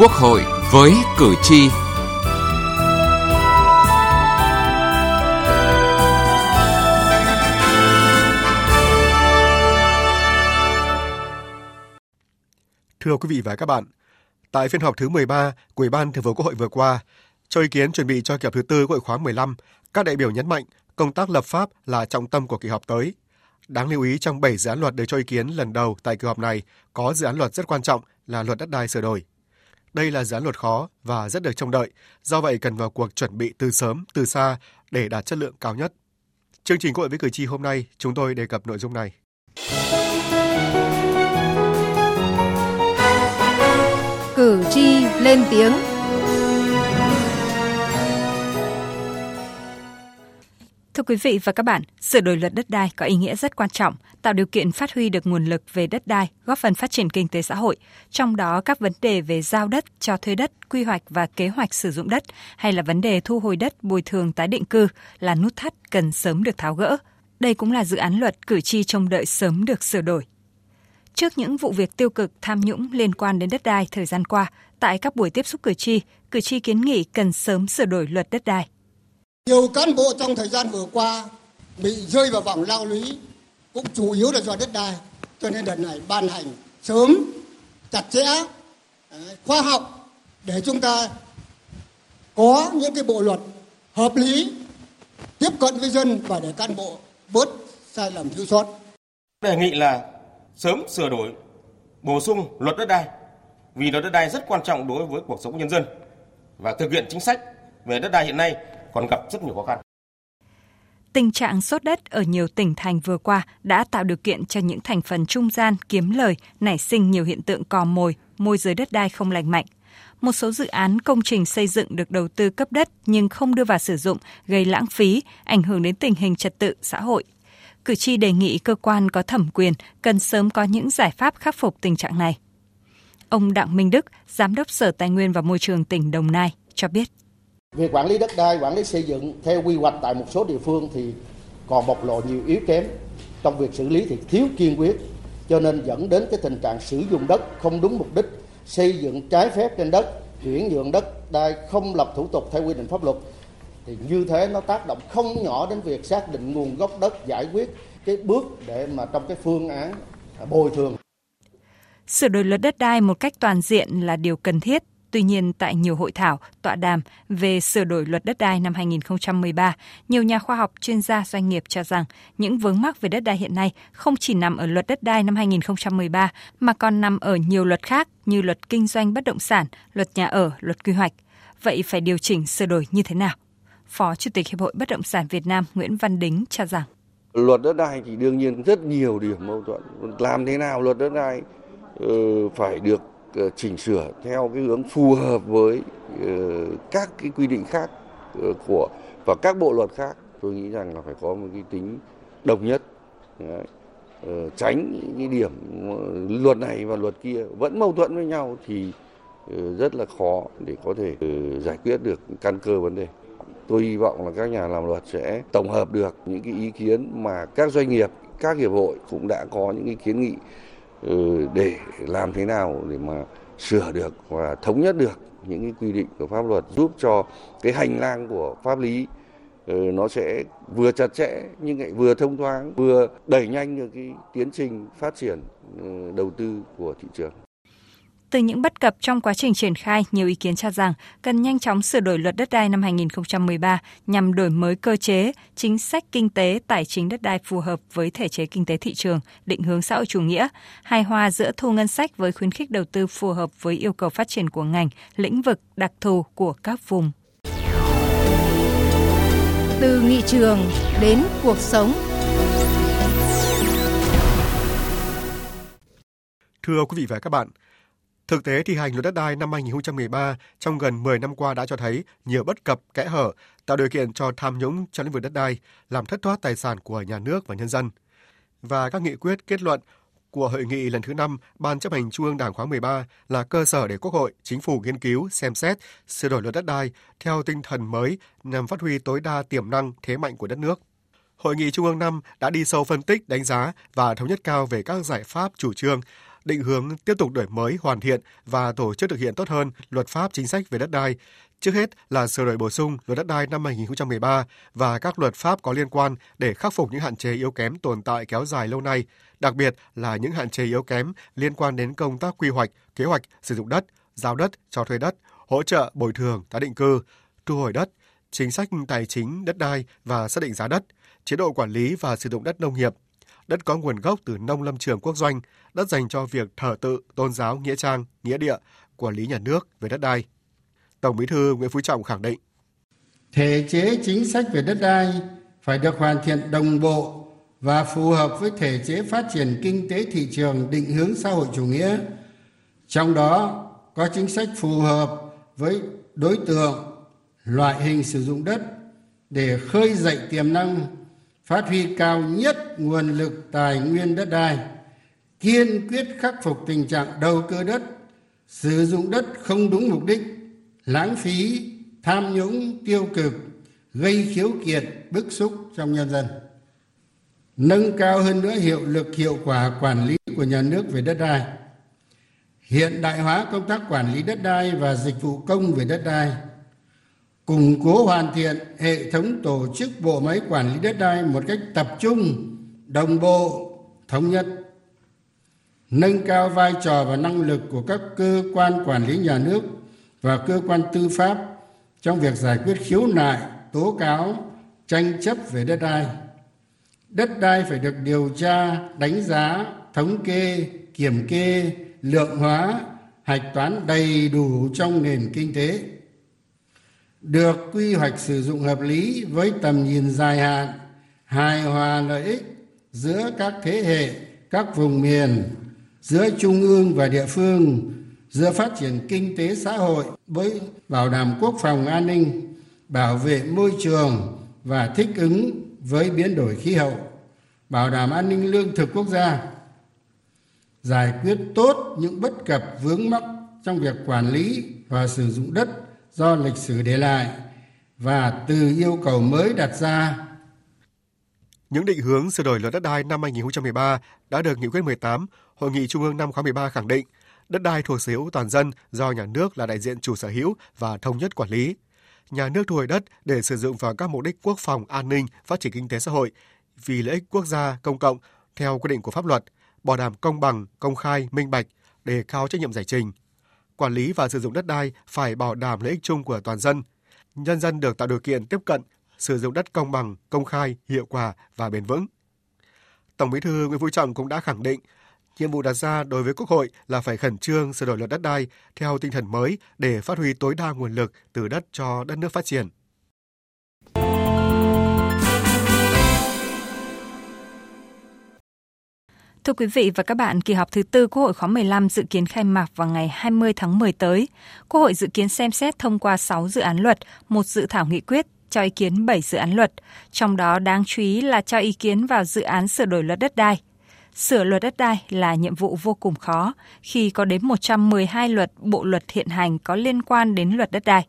Quốc hội với cử tri. Thưa quý vị và các bạn, tại phiên họp thứ 13 của Ủy ban Thường vụ Quốc hội vừa qua, cho ý kiến chuẩn bị cho kỳ họp thứ tư của hội khóa 15, các đại biểu nhấn mạnh công tác lập pháp là trọng tâm của kỳ họp tới. Đáng lưu ý trong 7 dự án luật được cho ý kiến lần đầu tại kỳ họp này có dự án luật rất quan trọng là luật đất đai sửa đổi. Đây là dự án luật khó và rất được trông đợi, do vậy cần vào cuộc chuẩn bị từ sớm, từ xa để đạt chất lượng cao nhất. Chương trình Quốc hội với cử tri hôm nay, chúng tôi đề cập nội dung này. Cử tri lên tiếng Thưa quý vị và các bạn, sửa đổi luật đất đai có ý nghĩa rất quan trọng, tạo điều kiện phát huy được nguồn lực về đất đai, góp phần phát triển kinh tế xã hội, trong đó các vấn đề về giao đất, cho thuê đất, quy hoạch và kế hoạch sử dụng đất hay là vấn đề thu hồi đất, bồi thường tái định cư là nút thắt cần sớm được tháo gỡ. Đây cũng là dự án luật cử tri trông đợi sớm được sửa đổi. Trước những vụ việc tiêu cực tham nhũng liên quan đến đất đai thời gian qua, tại các buổi tiếp xúc cử tri, cử tri kiến nghị cần sớm sửa đổi luật đất đai. Nhiều cán bộ trong thời gian vừa qua bị rơi vào vòng lao lý cũng chủ yếu là do đất đai. Cho nên đợt này ban hành sớm, chặt chẽ, khoa học để chúng ta có những cái bộ luật hợp lý tiếp cận với dân và để cán bộ bớt sai lầm thiếu sót. Đề nghị là sớm sửa đổi, bổ sung luật đất đai vì luật đất đai rất quan trọng đối với cuộc sống của nhân dân và thực hiện chính sách về đất đai hiện nay còn gặp rất nhiều khó khăn. Tình trạng sốt đất ở nhiều tỉnh thành vừa qua đã tạo điều kiện cho những thành phần trung gian kiếm lời nảy sinh nhiều hiện tượng cò mồi, môi giới đất đai không lành mạnh. Một số dự án công trình xây dựng được đầu tư cấp đất nhưng không đưa vào sử dụng gây lãng phí, ảnh hưởng đến tình hình trật tự xã hội. Cử tri đề nghị cơ quan có thẩm quyền cần sớm có những giải pháp khắc phục tình trạng này. Ông Đặng Minh Đức, Giám đốc Sở Tài nguyên và Môi trường tỉnh Đồng Nai cho biết. Việc quản lý đất đai, quản lý xây dựng theo quy hoạch tại một số địa phương thì còn bộc lộ nhiều yếu kém. Trong việc xử lý thì thiếu kiên quyết, cho nên dẫn đến cái tình trạng sử dụng đất không đúng mục đích, xây dựng trái phép trên đất, chuyển nhượng đất đai không lập thủ tục theo quy định pháp luật thì như thế nó tác động không nhỏ đến việc xác định nguồn gốc đất giải quyết cái bước để mà trong cái phương án bồi thường. Sửa đổi luật đất đai một cách toàn diện là điều cần thiết Tuy nhiên, tại nhiều hội thảo, tọa đàm về sửa đổi luật đất đai năm 2013, nhiều nhà khoa học, chuyên gia, doanh nghiệp cho rằng những vướng mắc về đất đai hiện nay không chỉ nằm ở luật đất đai năm 2013 mà còn nằm ở nhiều luật khác như luật kinh doanh bất động sản, luật nhà ở, luật quy hoạch. Vậy phải điều chỉnh sửa đổi như thế nào? Phó Chủ tịch Hiệp hội Bất động sản Việt Nam Nguyễn Văn Đính cho rằng Luật đất đai thì đương nhiên rất nhiều điểm mâu thuẫn. Làm thế nào luật đất đai ờ, phải được Ờ, chỉnh sửa theo cái hướng phù hợp với ờ, các cái quy định khác ờ, của, và các bộ luật khác, tôi nghĩ rằng là phải có một cái tính đồng nhất Đấy. tránh những cái điểm luật này và luật kia vẫn mâu thuẫn với nhau thì rất là khó để có thể giải quyết được căn cơ vấn đề tôi hy vọng là các nhà làm luật sẽ tổng hợp được những cái ý kiến mà các doanh nghiệp, các hiệp hội cũng đã có những cái kiến nghị Ừ, để làm thế nào để mà sửa được và thống nhất được những cái quy định của pháp luật giúp cho cái hành lang của pháp lý ừ, nó sẽ vừa chặt chẽ nhưng lại vừa thông thoáng, vừa đẩy nhanh được cái tiến trình phát triển ừ, đầu tư của thị trường. Từ những bất cập trong quá trình triển khai, nhiều ý kiến cho rằng cần nhanh chóng sửa đổi luật đất đai năm 2013 nhằm đổi mới cơ chế, chính sách kinh tế, tài chính đất đai phù hợp với thể chế kinh tế thị trường, định hướng xã hội chủ nghĩa, hài hòa giữa thu ngân sách với khuyến khích đầu tư phù hợp với yêu cầu phát triển của ngành, lĩnh vực, đặc thù của các vùng. Từ nghị trường đến cuộc sống Thưa quý vị và các bạn, Thực tế thi hành luật đất đai năm 2013 trong gần 10 năm qua đã cho thấy nhiều bất cập, kẽ hở, tạo điều kiện cho tham nhũng trong lĩnh vực đất đai, làm thất thoát tài sản của nhà nước và nhân dân. Và các nghị quyết kết luận của hội nghị lần thứ 5 Ban chấp hành Trung ương Đảng khóa 13 là cơ sở để Quốc hội, Chính phủ nghiên cứu, xem xét, sửa đổi luật đất đai theo tinh thần mới nhằm phát huy tối đa tiềm năng, thế mạnh của đất nước. Hội nghị Trung ương 5 đã đi sâu phân tích, đánh giá và thống nhất cao về các giải pháp chủ trương định hướng tiếp tục đổi mới, hoàn thiện và tổ chức thực hiện tốt hơn luật pháp chính sách về đất đai, Trước hết là sửa đổi bổ sung luật đất đai năm 2013 và các luật pháp có liên quan để khắc phục những hạn chế yếu kém tồn tại kéo dài lâu nay, đặc biệt là những hạn chế yếu kém liên quan đến công tác quy hoạch, kế hoạch sử dụng đất, giao đất, cho thuê đất, hỗ trợ bồi thường tái định cư, thu hồi đất, chính sách tài chính đất đai và xác định giá đất, chế độ quản lý và sử dụng đất nông nghiệp, đất có nguồn gốc từ nông lâm trường quốc doanh, đất dành cho việc thờ tự, tôn giáo, nghĩa trang, nghĩa địa, quản lý nhà nước về đất đai. Tổng Bí thư Nguyễn Phú Trọng khẳng định. Thể chế chính sách về đất đai phải được hoàn thiện đồng bộ và phù hợp với thể chế phát triển kinh tế thị trường định hướng xã hội chủ nghĩa. Trong đó có chính sách phù hợp với đối tượng, loại hình sử dụng đất để khơi dậy tiềm năng, phát huy cao nhất nguồn lực tài nguyên đất đai, kiên quyết khắc phục tình trạng đầu cơ đất, sử dụng đất không đúng mục đích, lãng phí tham nhũng tiêu cực gây khiếu kiện bức xúc trong nhân dân. Nâng cao hơn nữa hiệu lực hiệu quả quản lý của nhà nước về đất đai. Hiện đại hóa công tác quản lý đất đai và dịch vụ công về đất đai củng cố hoàn thiện hệ thống tổ chức bộ máy quản lý đất đai một cách tập trung, đồng bộ, thống nhất, nâng cao vai trò và năng lực của các cơ quan quản lý nhà nước và cơ quan tư pháp trong việc giải quyết khiếu nại, tố cáo, tranh chấp về đất đai. Đất đai phải được điều tra, đánh giá, thống kê, kiểm kê, lượng hóa, hạch toán đầy đủ trong nền kinh tế được quy hoạch sử dụng hợp lý với tầm nhìn dài hạn, hài hòa lợi ích giữa các thế hệ, các vùng miền, giữa trung ương và địa phương, giữa phát triển kinh tế xã hội với bảo đảm quốc phòng an ninh, bảo vệ môi trường và thích ứng với biến đổi khí hậu, bảo đảm an ninh lương thực quốc gia, giải quyết tốt những bất cập vướng mắc trong việc quản lý và sử dụng đất do lịch sử để lại và từ yêu cầu mới đặt ra những định hướng sửa đổi luật đất đai năm 2013 đã được nghị quyết 18, Hội nghị Trung ương năm khóa 13 khẳng định đất đai thuộc sở hữu toàn dân do nhà nước là đại diện chủ sở hữu và thống nhất quản lý. Nhà nước thu hồi đất để sử dụng vào các mục đích quốc phòng, an ninh, phát triển kinh tế xã hội vì lợi ích quốc gia, công cộng theo quy định của pháp luật, bảo đảm công bằng, công khai, minh bạch, đề cao trách nhiệm giải trình. Quản lý và sử dụng đất đai phải bảo đảm lợi ích chung của toàn dân. Nhân dân được tạo điều kiện tiếp cận, sử dụng đất công bằng, công khai, hiệu quả và bền vững. Tổng Bí thư Nguyễn Phú Trọng cũng đã khẳng định nhiệm vụ đặt ra đối với Quốc hội là phải khẩn trương sửa đổi luật đất đai theo tinh thần mới để phát huy tối đa nguồn lực từ đất cho đất nước phát triển. Thưa quý vị và các bạn, kỳ họp thứ tư Quốc hội khóa 15 dự kiến khai mạc vào ngày 20 tháng 10 tới. Quốc hội dự kiến xem xét thông qua 6 dự án luật, một dự thảo nghị quyết, cho ý kiến 7 dự án luật, trong đó đáng chú ý là cho ý kiến vào dự án sửa đổi luật đất đai. Sửa luật đất đai là nhiệm vụ vô cùng khó khi có đến 112 luật bộ luật hiện hành có liên quan đến luật đất đai.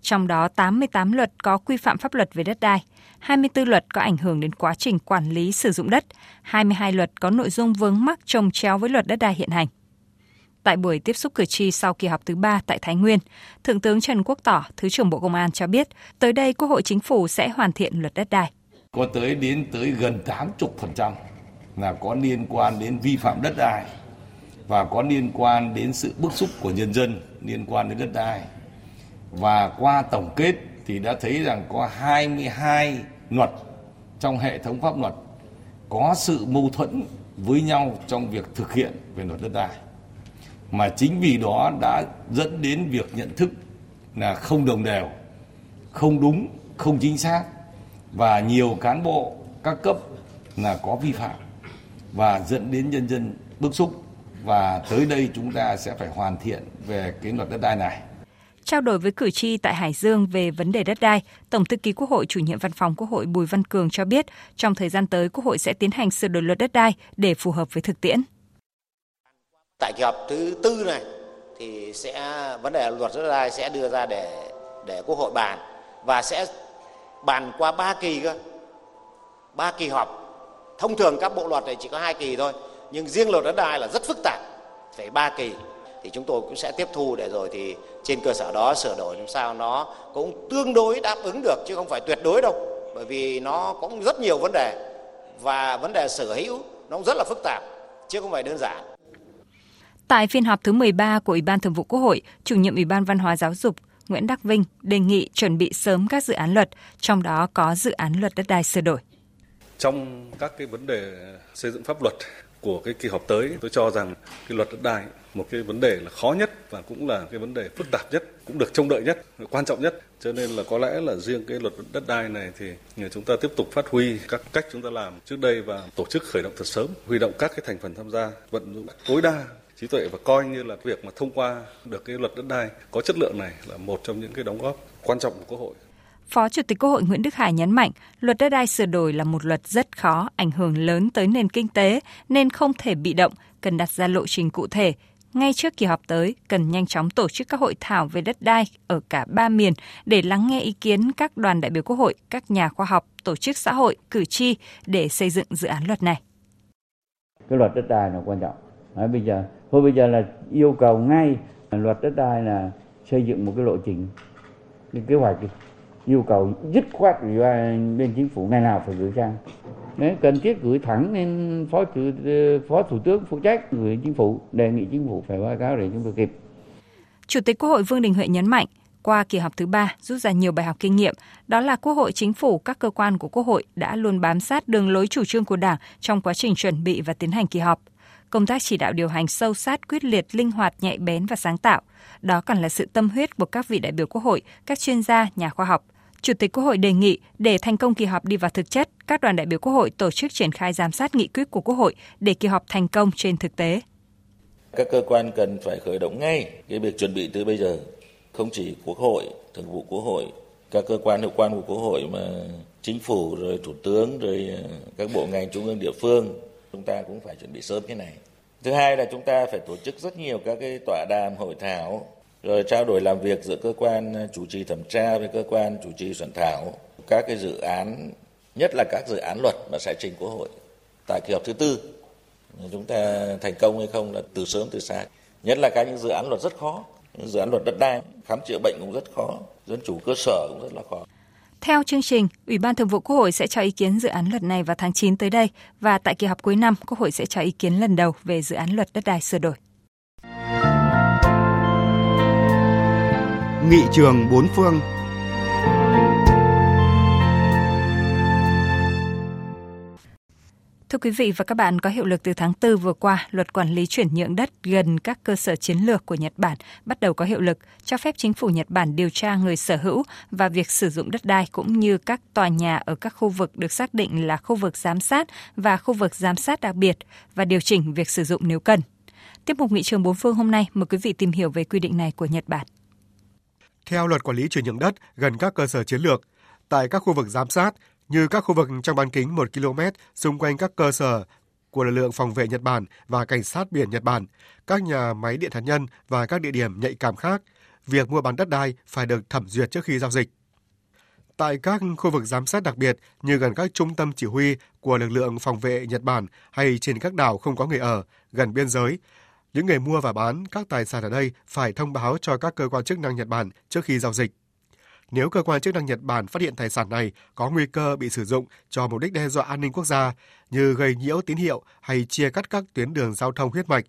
Trong đó 88 luật có quy phạm pháp luật về đất đai, 24 luật có ảnh hưởng đến quá trình quản lý sử dụng đất, 22 luật có nội dung vướng mắc trồng chéo với luật đất đai hiện hành. Tại buổi tiếp xúc cử tri sau kỳ họp thứ ba tại Thái Nguyên, Thượng tướng Trần Quốc Tỏ, Thứ trưởng Bộ Công an cho biết, tới đây Quốc hội Chính phủ sẽ hoàn thiện luật đất đai. Có tới đến tới gần 80% là có liên quan đến vi phạm đất đai và có liên quan đến sự bức xúc của nhân dân liên quan đến đất đai. Và qua tổng kết thì đã thấy rằng có 22 luật trong hệ thống pháp luật có sự mâu thuẫn với nhau trong việc thực hiện về luật đất đai. Mà chính vì đó đã dẫn đến việc nhận thức là không đồng đều, không đúng, không chính xác và nhiều cán bộ các cấp là có vi phạm và dẫn đến nhân dân bức xúc và tới đây chúng ta sẽ phải hoàn thiện về cái luật đất đai này. Trao đổi với cử tri tại Hải Dương về vấn đề đất đai, Tổng thư ký Quốc hội chủ nhiệm văn phòng Quốc hội Bùi Văn Cường cho biết, trong thời gian tới Quốc hội sẽ tiến hành sửa đổi luật đất đai để phù hợp với thực tiễn. Tại kỳ họp thứ tư này thì sẽ vấn đề luật đất đai sẽ đưa ra để để Quốc hội bàn và sẽ bàn qua ba kỳ cơ, ba kỳ họp. Thông thường các bộ luật này chỉ có hai kỳ thôi nhưng riêng luật đất đai là rất phức tạp phải ba kỳ thì chúng tôi cũng sẽ tiếp thu để rồi thì trên cơ sở đó sửa đổi làm sao nó cũng tương đối đáp ứng được chứ không phải tuyệt đối đâu bởi vì nó cũng rất nhiều vấn đề và vấn đề sở hữu nó cũng rất là phức tạp chứ không phải đơn giản. Tại phiên họp thứ 13 của Ủy ban Thường vụ Quốc hội, chủ nhiệm Ủy ban Văn hóa Giáo dục Nguyễn Đắc Vinh đề nghị chuẩn bị sớm các dự án luật, trong đó có dự án luật đất đai sửa đổi. Trong các cái vấn đề xây dựng pháp luật của cái kỳ họp tới, tôi cho rằng cái luật đất đai một cái vấn đề là khó nhất và cũng là cái vấn đề phức tạp nhất, cũng được trông đợi nhất, quan trọng nhất. Cho nên là có lẽ là riêng cái luật đất đai này thì chúng ta tiếp tục phát huy các cách chúng ta làm trước đây và tổ chức khởi động thật sớm, huy động các cái thành phần tham gia, vận dụng tối đa trí tuệ và coi như là việc mà thông qua được cái luật đất đai có chất lượng này là một trong những cái đóng góp quan trọng của Quốc hội. Phó Chủ tịch Quốc hội Nguyễn Đức Hải nhấn mạnh, luật đất đai sửa đổi là một luật rất khó, ảnh hưởng lớn tới nền kinh tế nên không thể bị động, cần đặt ra lộ trình cụ thể, ngay trước kỳ họp tới cần nhanh chóng tổ chức các hội thảo về đất đai ở cả ba miền để lắng nghe ý kiến các đoàn đại biểu Quốc hội, các nhà khoa học, tổ chức xã hội, cử tri để xây dựng dự án luật này. Cái luật đất đai là quan trọng. Đấy, bây giờ thôi bây giờ là yêu cầu ngay luật đất đai là xây dựng một cái lộ trình cái kế hoạch yêu cầu dứt khoát ủy ban bên chính phủ ngày nào phải gửi sang Đấy, cần thiết gửi thẳng lên phó chủ phó thủ tướng phụ trách gửi chính phủ đề nghị chính phủ phải báo cáo để chúng tôi kịp. Chủ tịch Quốc hội Vương Đình Huệ nhấn mạnh, qua kỳ họp thứ ba rút ra nhiều bài học kinh nghiệm, đó là Quốc hội, Chính phủ, các cơ quan của Quốc hội đã luôn bám sát đường lối chủ trương của Đảng trong quá trình chuẩn bị và tiến hành kỳ họp. Công tác chỉ đạo điều hành sâu sát, quyết liệt, linh hoạt, nhạy bén và sáng tạo. Đó còn là sự tâm huyết của các vị đại biểu Quốc hội, các chuyên gia, nhà khoa học, Chủ tịch Quốc hội đề nghị để thành công kỳ họp đi vào thực chất, các đoàn đại biểu Quốc hội tổ chức triển khai giám sát nghị quyết của Quốc hội để kỳ họp thành công trên thực tế. Các cơ quan cần phải khởi động ngay cái việc chuẩn bị từ bây giờ, không chỉ Quốc hội, Thường vụ Quốc hội, các cơ quan hữu quan của Quốc hội mà chính phủ rồi thủ tướng rồi ờ, các bộ ngành trung ương địa phương chúng ta cũng phải chuẩn bị sớm cái này. Thứ hai là chúng ta phải tổ chức rất nhiều các cái tọa đàm hội thảo rồi trao đổi làm việc giữa cơ quan ờ, chủ trì thẩm tra với cơ quan chủ trì soạn thảo các cái dự án nhất là các dự án luật mà sẽ trình quốc hội tại kỳ họp thứ tư. Chúng ta thành công hay không là từ sớm từ xa. Nhất là các những dự án luật rất khó những dự án luật đất đai khám chữa bệnh cũng rất khó dân chủ cơ sở cũng rất là khó. Theo chương trình, Ủy ban Thường vụ Quốc hội sẽ cho ý kiến dự án luật này vào tháng 9 tới đây và tại kỳ họp cuối năm, Quốc hội sẽ cho ý kiến lần đầu về dự án luật đất đai sửa đổi. Nghị trường bốn phương Thưa quý vị và các bạn, có hiệu lực từ tháng 4 vừa qua, luật quản lý chuyển nhượng đất gần các cơ sở chiến lược của Nhật Bản bắt đầu có hiệu lực, cho phép chính phủ Nhật Bản điều tra người sở hữu và việc sử dụng đất đai cũng như các tòa nhà ở các khu vực được xác định là khu vực giám sát và khu vực giám sát đặc biệt và điều chỉnh việc sử dụng nếu cần. Tiếp mục nghị trường bốn phương hôm nay mời quý vị tìm hiểu về quy định này của Nhật Bản. Theo luật quản lý chuyển nhượng đất gần các cơ sở chiến lược, tại các khu vực giám sát như các khu vực trong bán kính 1 km xung quanh các cơ sở của lực lượng phòng vệ Nhật Bản và cảnh sát biển Nhật Bản, các nhà máy điện hạt nhân và các địa điểm nhạy cảm khác, việc mua bán đất đai phải được thẩm duyệt trước khi giao dịch. Tại các khu vực giám sát đặc biệt như gần các trung tâm chỉ huy của lực lượng phòng vệ Nhật Bản hay trên các đảo không có người ở, gần biên giới, những người mua và bán các tài sản ở đây phải thông báo cho các cơ quan chức năng Nhật Bản trước khi giao dịch. Nếu cơ quan chức năng Nhật Bản phát hiện tài sản này có nguy cơ bị sử dụng cho mục đích đe dọa an ninh quốc gia như gây nhiễu tín hiệu hay chia cắt các tuyến đường giao thông huyết mạch,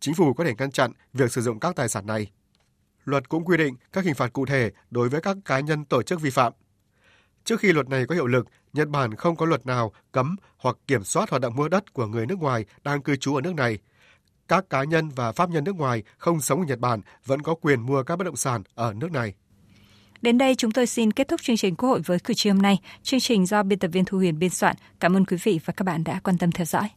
chính phủ có thể ngăn chặn việc sử dụng các tài sản này. Luật cũng quy định các hình phạt cụ thể đối với các cá nhân tổ chức vi phạm. Trước khi luật này có hiệu lực, Nhật Bản không có luật nào cấm hoặc kiểm soát hoạt động mua đất của người nước ngoài đang cư trú ở nước này. Các cá nhân và pháp nhân nước ngoài không sống ở Nhật Bản vẫn có quyền mua các bất động sản ở nước này. Đến đây chúng tôi xin kết thúc chương trình Quốc hội với cử tri hôm nay. Chương trình do biên tập viên Thu Huyền biên soạn. Cảm ơn quý vị và các bạn đã quan tâm theo dõi.